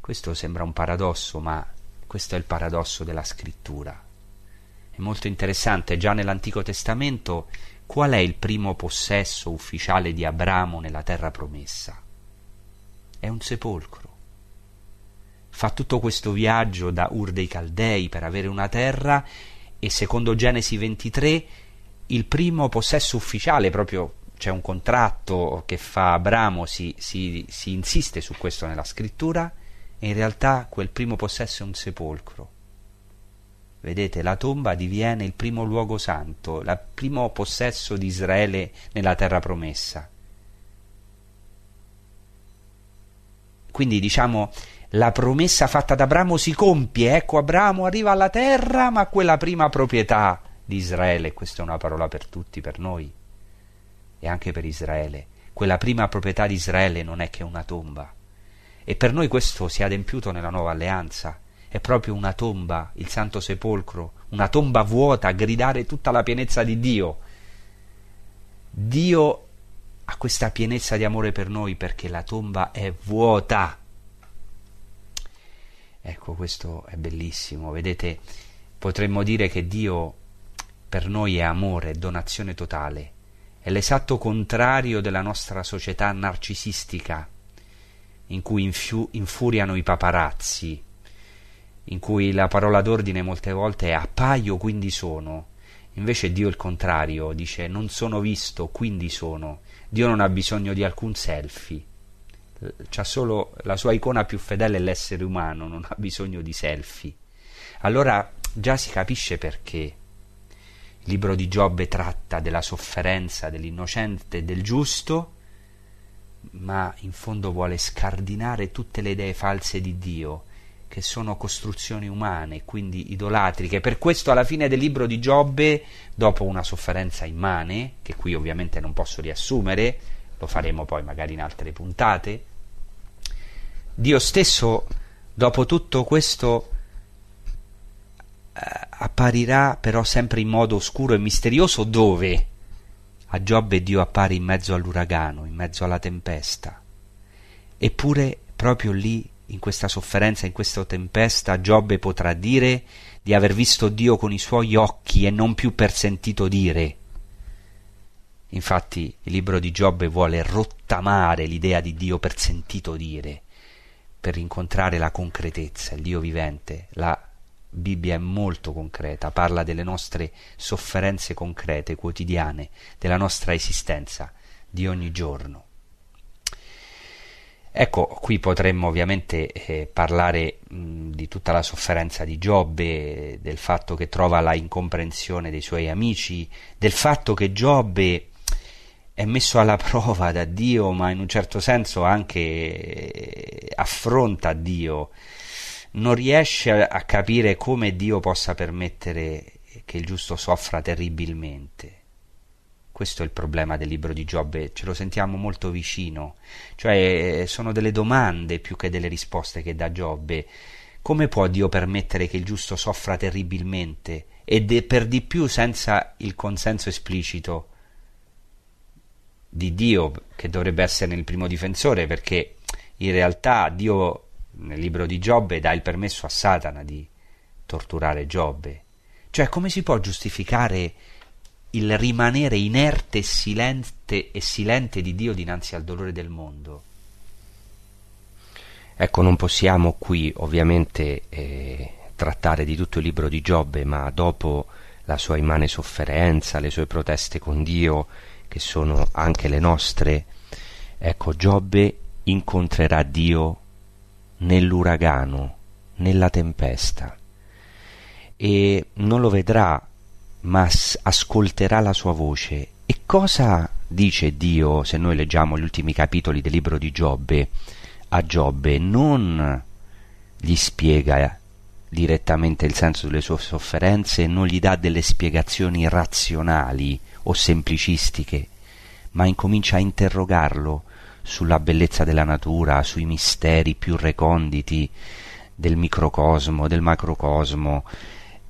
Speaker 2: Questo sembra un paradosso, ma questo è il paradosso della scrittura. È molto interessante, già nell'Antico Testamento, qual è il primo possesso ufficiale di Abramo nella terra promessa? È un sepolcro. Fa tutto questo viaggio da Ur dei Caldei per avere una terra e secondo Genesi 23 il primo possesso ufficiale, proprio c'è un contratto che fa Abramo, si, si, si insiste su questo nella scrittura, e in realtà quel primo possesso è un sepolcro Vedete, la tomba diviene il primo luogo santo, il primo possesso di Israele nella terra promessa. Quindi diciamo la promessa fatta da Abramo si compie, ecco Abramo arriva alla terra, ma quella prima proprietà di Israele, questa è una parola per tutti, per noi e anche per Israele, quella prima proprietà di Israele non è che una tomba. E per noi questo si è adempiuto nella nuova alleanza è proprio una tomba, il Santo Sepolcro, una tomba vuota a gridare tutta la pienezza di Dio. Dio ha questa pienezza di amore per noi perché la tomba è vuota. Ecco, questo è bellissimo. Vedete, potremmo dire che Dio per noi è amore, è donazione totale. È l'esatto contrario della nostra società narcisistica, in cui infiu- infuriano i paparazzi, in cui la parola d'ordine molte volte è appaio quindi sono. Invece Dio il contrario, dice non sono visto quindi sono. Dio non ha bisogno di alcun selfie. C'ha solo la sua icona più fedele è l'essere umano, non ha bisogno di selfie. Allora già si capisce perché. Il libro di Giobbe tratta della sofferenza dell'innocente e del giusto, ma in fondo vuole scardinare tutte le idee false di Dio che sono costruzioni umane, quindi idolatriche. Per questo alla fine del libro di Giobbe, dopo una sofferenza immane, che qui ovviamente non posso riassumere, lo faremo poi magari in altre puntate, Dio stesso, dopo tutto questo, eh, apparirà però sempre in modo oscuro e misterioso dove? A Giobbe Dio appare in mezzo all'uragano, in mezzo alla tempesta. Eppure proprio lì
Speaker 3: in questa sofferenza, in questa tempesta, Giobbe potrà dire di aver visto Dio con i suoi occhi e non più per sentito dire. Infatti il libro di Giobbe vuole rottamare l'idea di Dio per sentito dire, per incontrare la concretezza, il Dio vivente. La Bibbia è molto concreta, parla delle nostre sofferenze concrete, quotidiane, della nostra esistenza di ogni giorno. Ecco, qui potremmo ovviamente eh, parlare mh, di tutta la sofferenza di Giobbe, del fatto che trova la incomprensione dei suoi amici, del fatto che Giobbe è messo alla prova da Dio, ma in un certo senso anche eh, affronta Dio, non riesce a, capire come Dio possa permettere che il giusto soffra terribilmente. Questo è il problema del libro di Giobbe, ce lo sentiamo molto vicino, cioè sono delle domande più che delle risposte che dà Giobbe. Come può Dio permettere che il giusto soffra terribilmente e de- per di più senza il consenso esplicito di Dio, che dovrebbe essere il primo difensore, perché in realtà Dio nel libro di Giobbe dà il permesso a Satana di torturare Giobbe. Cioè come si può giustificare il rimanere inerte e silente, e silente di Dio dinanzi al dolore del mondo.
Speaker 2: Ecco, non possiamo qui ovviamente eh, trattare di tutto il libro di Giobbe, ma dopo la sua immane sofferenza, le sue proteste con Dio, che sono anche le nostre, ecco, Giobbe incontrerà Dio nell'uragano, nella tempesta, e non lo vedrà ma ascolterà la sua voce. E cosa dice Dio se noi leggiamo gli ultimi capitoli del libro di Giobbe? A Giobbe non gli spiega direttamente il senso delle sue sofferenze, non gli dà delle spiegazioni razionali o semplicistiche, ma incomincia a interrogarlo sulla bellezza della natura, sui misteri più reconditi del microcosmo, del macrocosmo,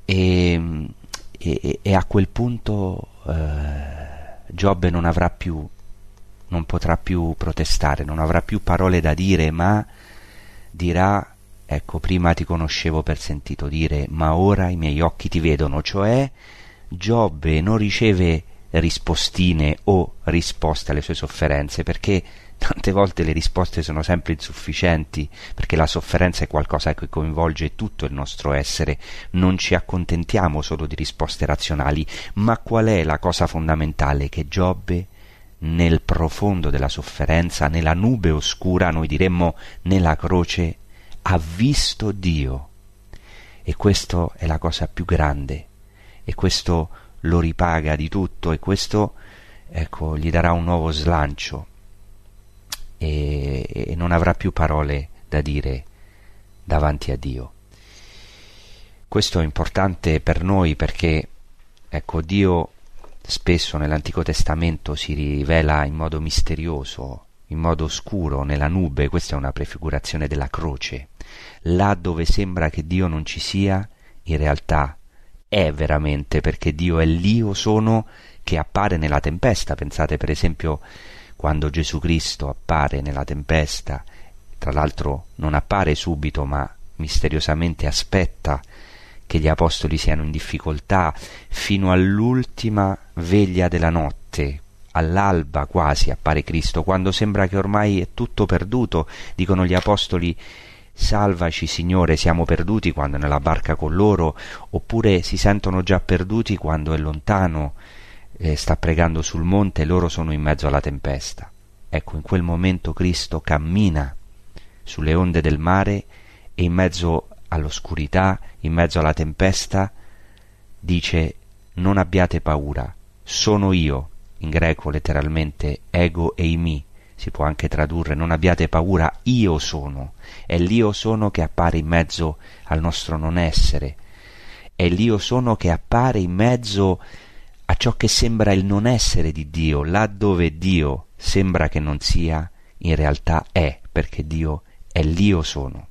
Speaker 2: e e, e a quel punto eh, Giobbe non avrà più, non potrà più protestare, non avrà più parole da dire, ma dirà, ecco, prima ti conoscevo per sentito dire, ma ora i miei occhi ti vedono, cioè Giobbe non riceve rispostine o risposte alle sue sofferenze, perché Tante volte le risposte sono sempre insufficienti, perché la sofferenza è qualcosa che coinvolge tutto il nostro essere. Non ci accontentiamo solo di risposte razionali, ma qual è la cosa fondamentale che Giobbe nel profondo della sofferenza, nella nube oscura, noi diremmo nella croce, ha visto Dio. E questo è la cosa più grande, e questo lo ripaga di tutto, e questo ecco, gli darà un nuovo slancio e, e non avrà più parole da dire davanti a Dio. Questo è importante per noi perché, ecco, Dio spesso nell'Antico Testamento si rivela in modo misterioso, in modo oscuro, nella nube, questa è una prefigurazione della croce. Là dove sembra che Dio non ci sia, in realtà è veramente perché Dio è l'io sono che appare nella tempesta. Pensate per esempio quando Gesù Cristo appare nella tempesta, tra l'altro non appare subito ma misteriosamente aspetta che gli apostoli siano in difficoltà fino all'ultima veglia della notte, all'alba quasi appare Cristo, quando sembra che ormai è tutto perduto, dicono gli apostoli Salvaci Signore, siamo perduti quando è nella barca con loro, oppure si sentono già perduti quando è lontano eh, sta pregando sul monte e loro sono in mezzo alla tempesta. Ecco, in quel momento Cristo cammina sulle onde del mare e in mezzo all'oscurità, in mezzo alla tempesta, dice non abbiate paura, sono io, in greco letteralmente ego eimi, si può anche tradurre non abbiate paura, io sono, è l'io sono che appare in mezzo al nostro non essere, è l'io sono che appare in mezzo a ciò che sembra il non essere di Dio, là dove Dio sembra che non sia, in realtà è, perché Dio è l'io sono.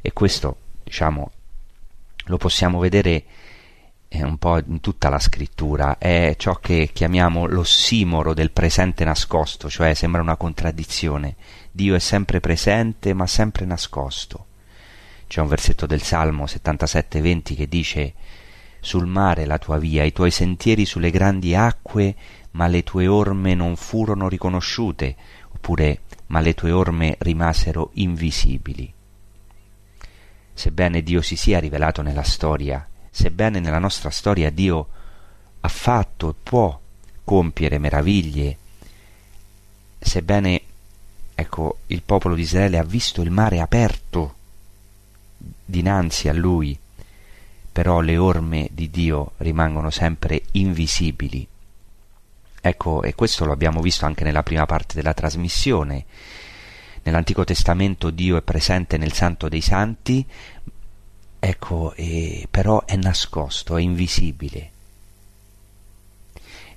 Speaker 2: E questo, diciamo, lo possiamo vedere un po' in tutta la scrittura, è ciò che chiamiamo l'ossimoro del presente nascosto, cioè sembra una contraddizione. Dio è sempre presente ma sempre nascosto. C'è un versetto del Salmo 77-20 che dice Sul mare la tua via, i tuoi sentieri sulle grandi acque, ma le tue orme non furono riconosciute, oppure ma le tue orme rimasero invisibili. Sebbene Dio si sia rivelato nella storia, sebbene nella nostra storia Dio ha fatto e può compiere meraviglie, sebbene ecco, il popolo di Israele ha visto il mare aperto dinanzi a lui, però le orme di Dio rimangono sempre invisibili. Ecco, e questo lo abbiamo visto anche nella prima parte della trasmissione. Nell'Antico Testamento Dio è presente nel Santo dei Santi, ecco, e, però è nascosto, è invisibile.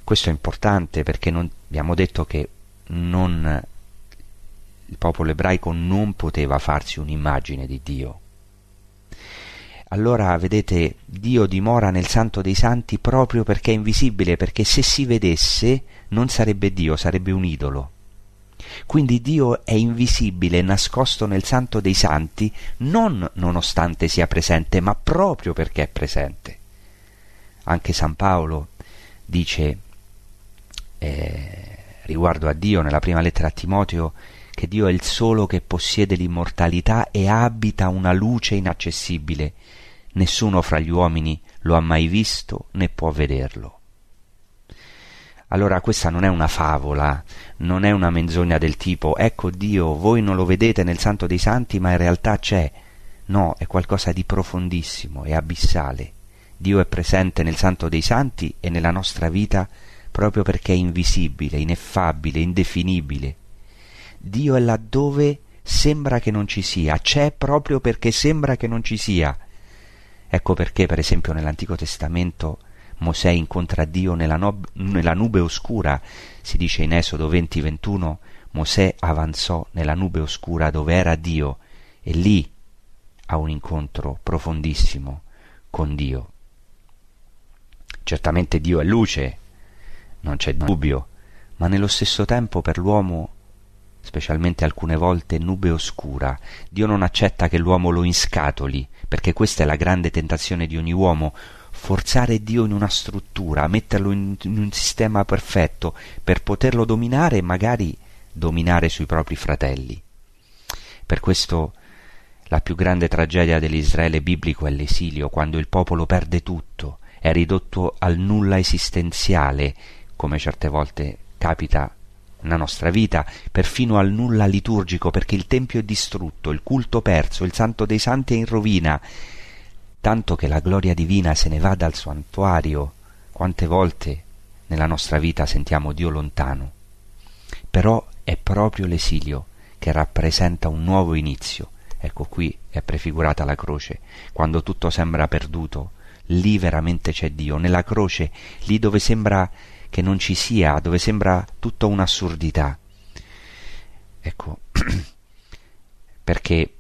Speaker 2: Questo è importante perché non, abbiamo detto che non, il popolo ebraico non poteva farsi un'immagine di Dio. Allora, vedete, Dio dimora nel Santo dei Santi proprio perché è invisibile, perché se si vedesse non sarebbe Dio, sarebbe un idolo. Quindi Dio è invisibile, nascosto nel Santo dei Santi, non nonostante sia presente, ma proprio perché è presente. Anche San Paolo dice eh, riguardo a Dio nella prima lettera a Timoteo che Dio è il solo che possiede l'immortalità e abita una luce inaccessibile. Nessuno fra gli uomini lo ha mai visto né può vederlo. Allora questa non è una favola, non è una menzogna del tipo ecco Dio, voi non lo vedete nel Santo dei Santi, ma in realtà c'è. No, è qualcosa di profondissimo e abissale. Dio è presente nel Santo dei Santi e nella nostra vita proprio perché è invisibile, ineffabile, indefinibile. Dio è laddove sembra che non ci sia, c'è proprio perché sembra che non ci sia. Ecco perché, per esempio, nell'Antico Testamento Mosè incontra Dio nella, nob- nella nube oscura, si dice in Esodo 20-21, Mosè avanzò nella nube oscura dove era Dio e lì ha un incontro profondissimo con Dio. Certamente Dio è luce, non c'è dubbio, ma nello stesso tempo per l'uomo, specialmente alcune volte, nube oscura. Dio non accetta che l'uomo lo inscatoli, perché questa è la grande tentazione di ogni uomo, forzare Dio in una struttura, metterlo in, in un sistema perfetto per poterlo dominare e magari dominare sui propri fratelli. Per questo la più grande tragedia dell'Israele biblico è l'esilio, quando il popolo perde tutto, è ridotto al nulla esistenziale, come certe volte capita nella nostra vita, perfino al nulla liturgico, perché il Tempio è distrutto, il culto perso, il Santo dei Santi è in rovina tanto che la gloria divina se ne va dal santuario. Quante volte nella nostra vita sentiamo Dio lontano. Però è proprio l'esilio che rappresenta un nuovo inizio. Ecco qui è prefigurata la croce. Quando tutto sembra perduto, lì veramente c'è Dio. Nella croce, lì dove sembra che non ci sia, dove sembra tutta un'assurdità. Ecco, *clears throat* perché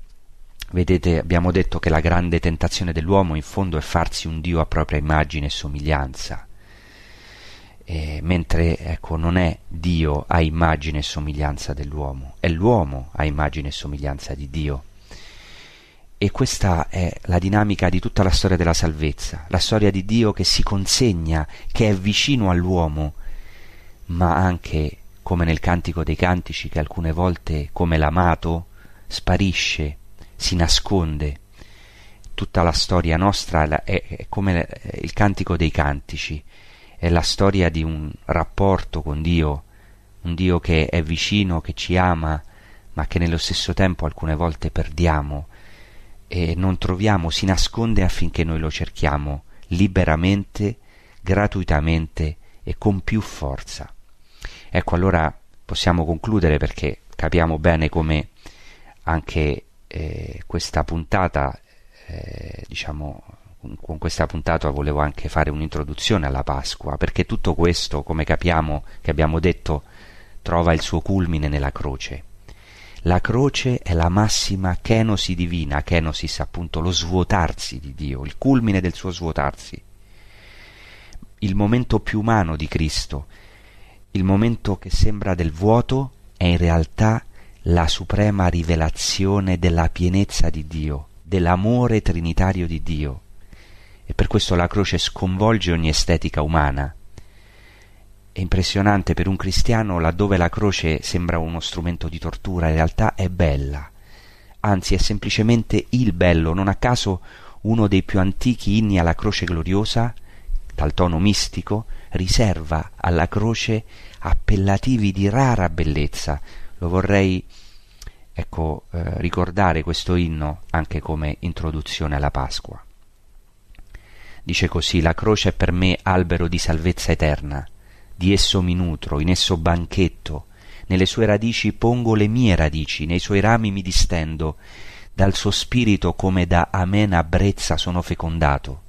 Speaker 2: Vedete, abbiamo detto che la grande tentazione dell'uomo in fondo è farsi un Dio a propria immagine e somiglianza, e mentre ecco, non è Dio a immagine e somiglianza dell'uomo, è l'uomo a immagine e somiglianza di Dio. E questa è la dinamica di tutta la storia della salvezza, la storia di Dio che si consegna, che è vicino all'uomo, ma anche, come nel Cantico dei Cantici, che alcune volte, come l'amato, sparisce si nasconde. Tutta la storia nostra è, come il cantico dei cantici, è la storia di un rapporto con Dio, un Dio che è vicino, che ci ama, ma che nello stesso tempo alcune volte perdiamo e non troviamo, si nasconde affinché noi lo cerchiamo liberamente, gratuitamente e con più forza. Ecco allora possiamo concludere perché capiamo bene come anche eh, questa puntata, eh, diciamo, con questa puntata volevo anche fare un'introduzione alla Pasqua, perché tutto questo, come capiamo, che abbiamo detto, trova il suo culmine nella croce. La croce è la massima kenosi divina, kenosis appunto lo svuotarsi di Dio, il culmine del suo svuotarsi. il momento più umano di Cristo, il momento che sembra del vuoto, è in realtà la suprema rivelazione della pienezza di Dio, dell'amore trinitario di Dio. E per questo la croce sconvolge ogni estetica umana. È impressionante per un cristiano laddove la croce sembra uno strumento di tortura, in realtà è bella, anzi è semplicemente il bello, non a caso uno dei più antichi inni alla croce gloriosa, dal tono mistico, riserva alla croce appellativi di rara bellezza. Lo vorrei ecco, eh, ricordare questo inno anche come introduzione alla Pasqua. Dice così: La croce è per me albero di salvezza eterna, di esso mi nutro, in esso banchetto, nelle sue radici pongo le mie radici, nei suoi rami mi distendo, dal suo spirito come da amena brezza sono fecondato.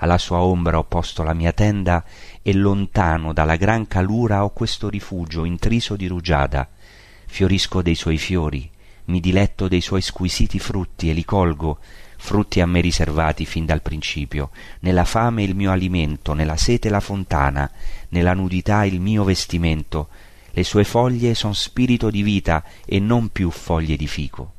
Speaker 2: Alla sua ombra ho posto la mia tenda e lontano dalla gran calura ho questo rifugio intriso di rugiada. Fiorisco dei suoi fiori, mi diletto dei suoi squisiti frutti e li colgo, frutti a me riservati fin dal principio, nella fame il mio alimento, nella sete la fontana, nella nudità il mio vestimento, le sue foglie son spirito di vita e non più foglie di fico.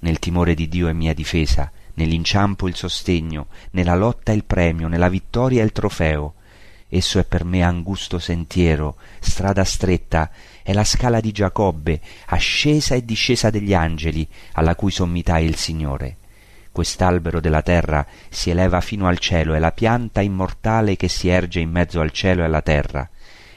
Speaker 2: Nel timore di Dio è mia difesa, nell'inciampo il sostegno, nella lotta il premio, nella vittoria il trofeo. Esso è per me angusto sentiero, strada stretta, è la scala di Giacobbe, ascesa e discesa degli angeli, alla cui sommità è il Signore. Quest'albero della terra si eleva fino al cielo, è la pianta immortale che si erge in mezzo al cielo e alla terra,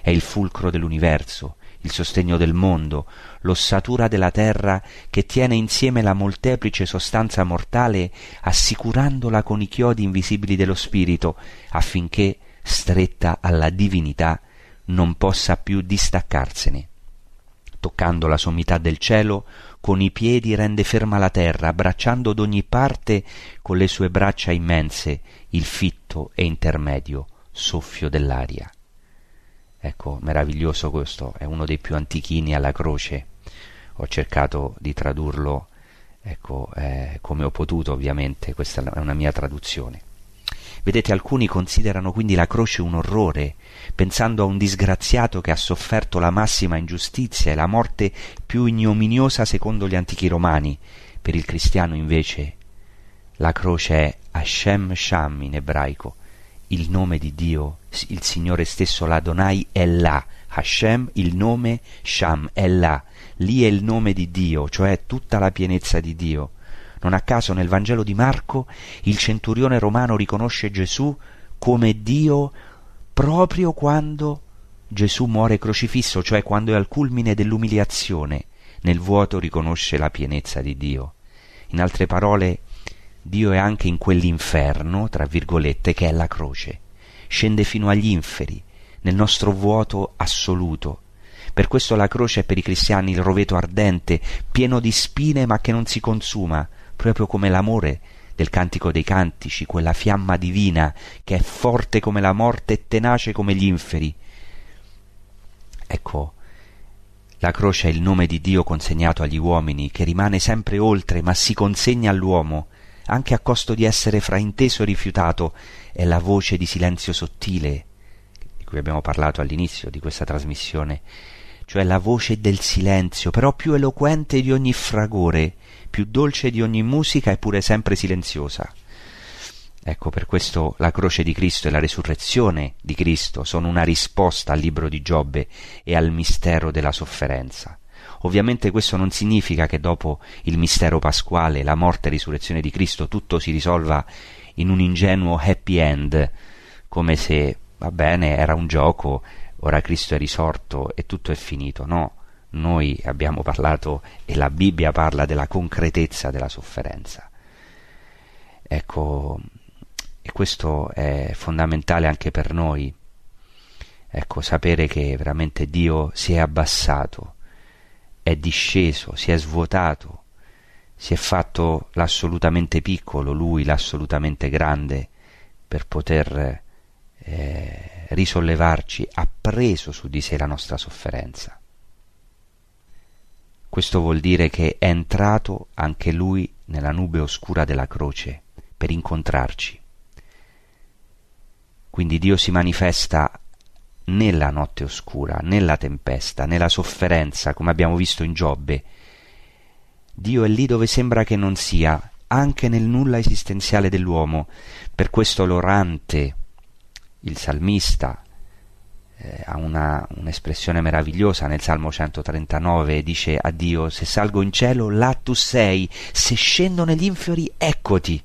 Speaker 2: è il fulcro dell'universo, il sostegno del mondo, l'ossatura della terra che tiene insieme la molteplice sostanza mortale, assicurandola con i chiodi invisibili dello spirito, affinché, stretta alla divinità, non possa più distaccarsene. Toccando la sommità del cielo, con i piedi rende ferma la terra, abbracciando d'ogni parte con le sue braccia immense il fitto e intermedio soffio dell'aria. Ecco, meraviglioso questo, è uno dei più antichini alla croce. Ho cercato di tradurlo, ecco, eh, come ho potuto ovviamente, questa è una mia traduzione. Vedete, alcuni considerano quindi la croce un orrore, pensando a un disgraziato che ha sofferto la massima ingiustizia e la morte più ignominiosa secondo gli antichi romani. Per il cristiano invece la croce è Hashem Sham in ebraico, il nome di Dio, il Signore stesso, l'Adonai è là, Hashem, il nome Sham, è là, lì è il nome di Dio, cioè tutta la pienezza di Dio. Non a caso nel Vangelo di Marco il centurione romano riconosce Gesù come Dio proprio quando Gesù muore crocifisso, cioè quando è al culmine dell'umiliazione, nel vuoto riconosce la pienezza di Dio. In altre parole, Dio è anche in quell'inferno, tra virgolette, che è la croce. Scende fino agli inferi, nel nostro vuoto assoluto. Per questo la croce è per i cristiani il roveto ardente, pieno di spine ma che non si consuma, proprio come l'amore del cantico dei cantici, quella fiamma divina che è forte come la morte e tenace come gli inferi. Ecco, la croce è il nome di Dio consegnato agli uomini, che rimane sempre oltre, ma si consegna all'uomo, anche a costo di essere frainteso e rifiutato, è la voce di silenzio sottile, di cui abbiamo parlato all'inizio di questa trasmissione, cioè la voce del silenzio, però più eloquente di ogni fragore, più dolce di ogni musica eppure sempre silenziosa. Ecco, per questo la croce di Cristo e la resurrezione di Cristo sono una risposta al libro di Giobbe e al mistero della sofferenza. Ovviamente questo non significa che dopo il mistero pasquale, la morte e risurrezione di Cristo, tutto si risolva in un ingenuo happy end, come se, va bene, era un gioco, ora Cristo è risorto e tutto è finito. No, noi abbiamo parlato e la Bibbia parla della concretezza della sofferenza. Ecco, e questo è fondamentale anche per noi. Ecco, sapere che veramente Dio si è abbassato è disceso, si è svuotato, si è fatto l'assolutamente piccolo, lui l'assolutamente grande, per poter eh, risollevarci, ha preso su di sé la nostra sofferenza. Questo vuol dire che è entrato anche lui nella nube oscura della croce per incontrarci. Quindi Dio si manifesta nella notte oscura, nella tempesta, nella sofferenza, come abbiamo visto in Giobbe. Dio è lì dove sembra che non sia, anche nel nulla esistenziale dell'uomo. Per questo l'orante, il salmista, eh, ha una, un'espressione meravigliosa nel Salmo 139, dice a Dio, se salgo in cielo, là tu sei, se scendo negli inferi, eccoti.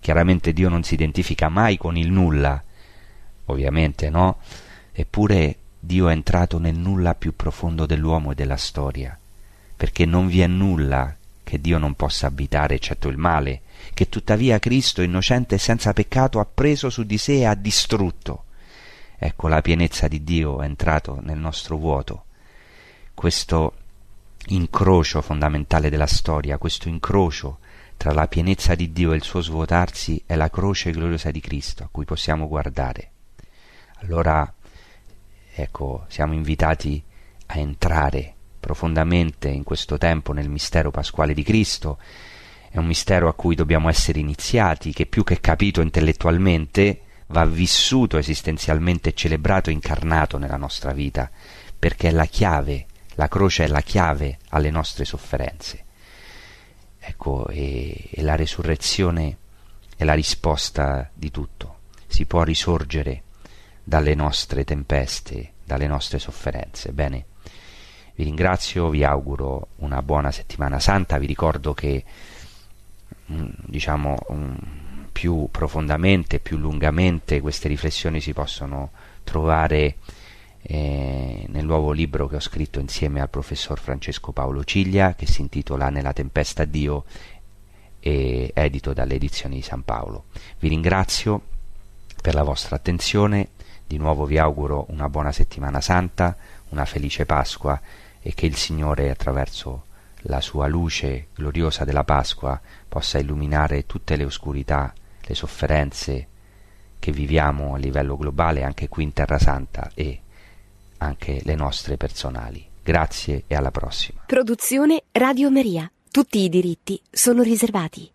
Speaker 2: Chiaramente Dio non si identifica mai con il nulla, ovviamente no? Eppure Dio è entrato nel nulla più profondo dell'uomo e della storia, perché non vi è nulla che Dio non possa abitare eccetto il male, che tuttavia Cristo, innocente e senza peccato, ha preso su di sé e ha distrutto. Ecco la pienezza di Dio è entrato nel nostro vuoto. Questo incrocio fondamentale della storia, questo incrocio tra la pienezza di Dio e il suo svuotarsi è la croce gloriosa di Cristo a cui possiamo guardare. Allora, ecco, siamo invitati a entrare profondamente in questo tempo nel mistero pasquale di Cristo. È un mistero a cui dobbiamo essere iniziati, che più che capito intellettualmente va vissuto esistenzialmente, celebrato, incarnato nella nostra vita, perché è la chiave, la croce è la chiave alle nostre sofferenze. Ecco, e, e la resurrezione è la risposta di tutto. Si può risorgere dalle nostre tempeste, dalle nostre sofferenze. Bene, vi ringrazio, vi auguro una buona settimana santa, vi ricordo che mm, diciamo mm, più profondamente, più lungamente queste riflessioni si possono trovare eh, nel nuovo libro che ho scritto insieme al professor Francesco Paolo Ciglia che si intitola Nella tempesta Dio e edito dalle edizioni di San Paolo. Vi ringrazio per la vostra attenzione, di nuovo vi auguro una buona settimana santa, una felice Pasqua e che il Signore attraverso la sua luce gloriosa della Pasqua possa illuminare tutte le oscurità, le sofferenze che viviamo a livello globale anche qui in Terra Santa e anche le nostre personali. Grazie e alla prossima.
Speaker 1: Produzione Radio Maria. Tutti i diritti sono riservati.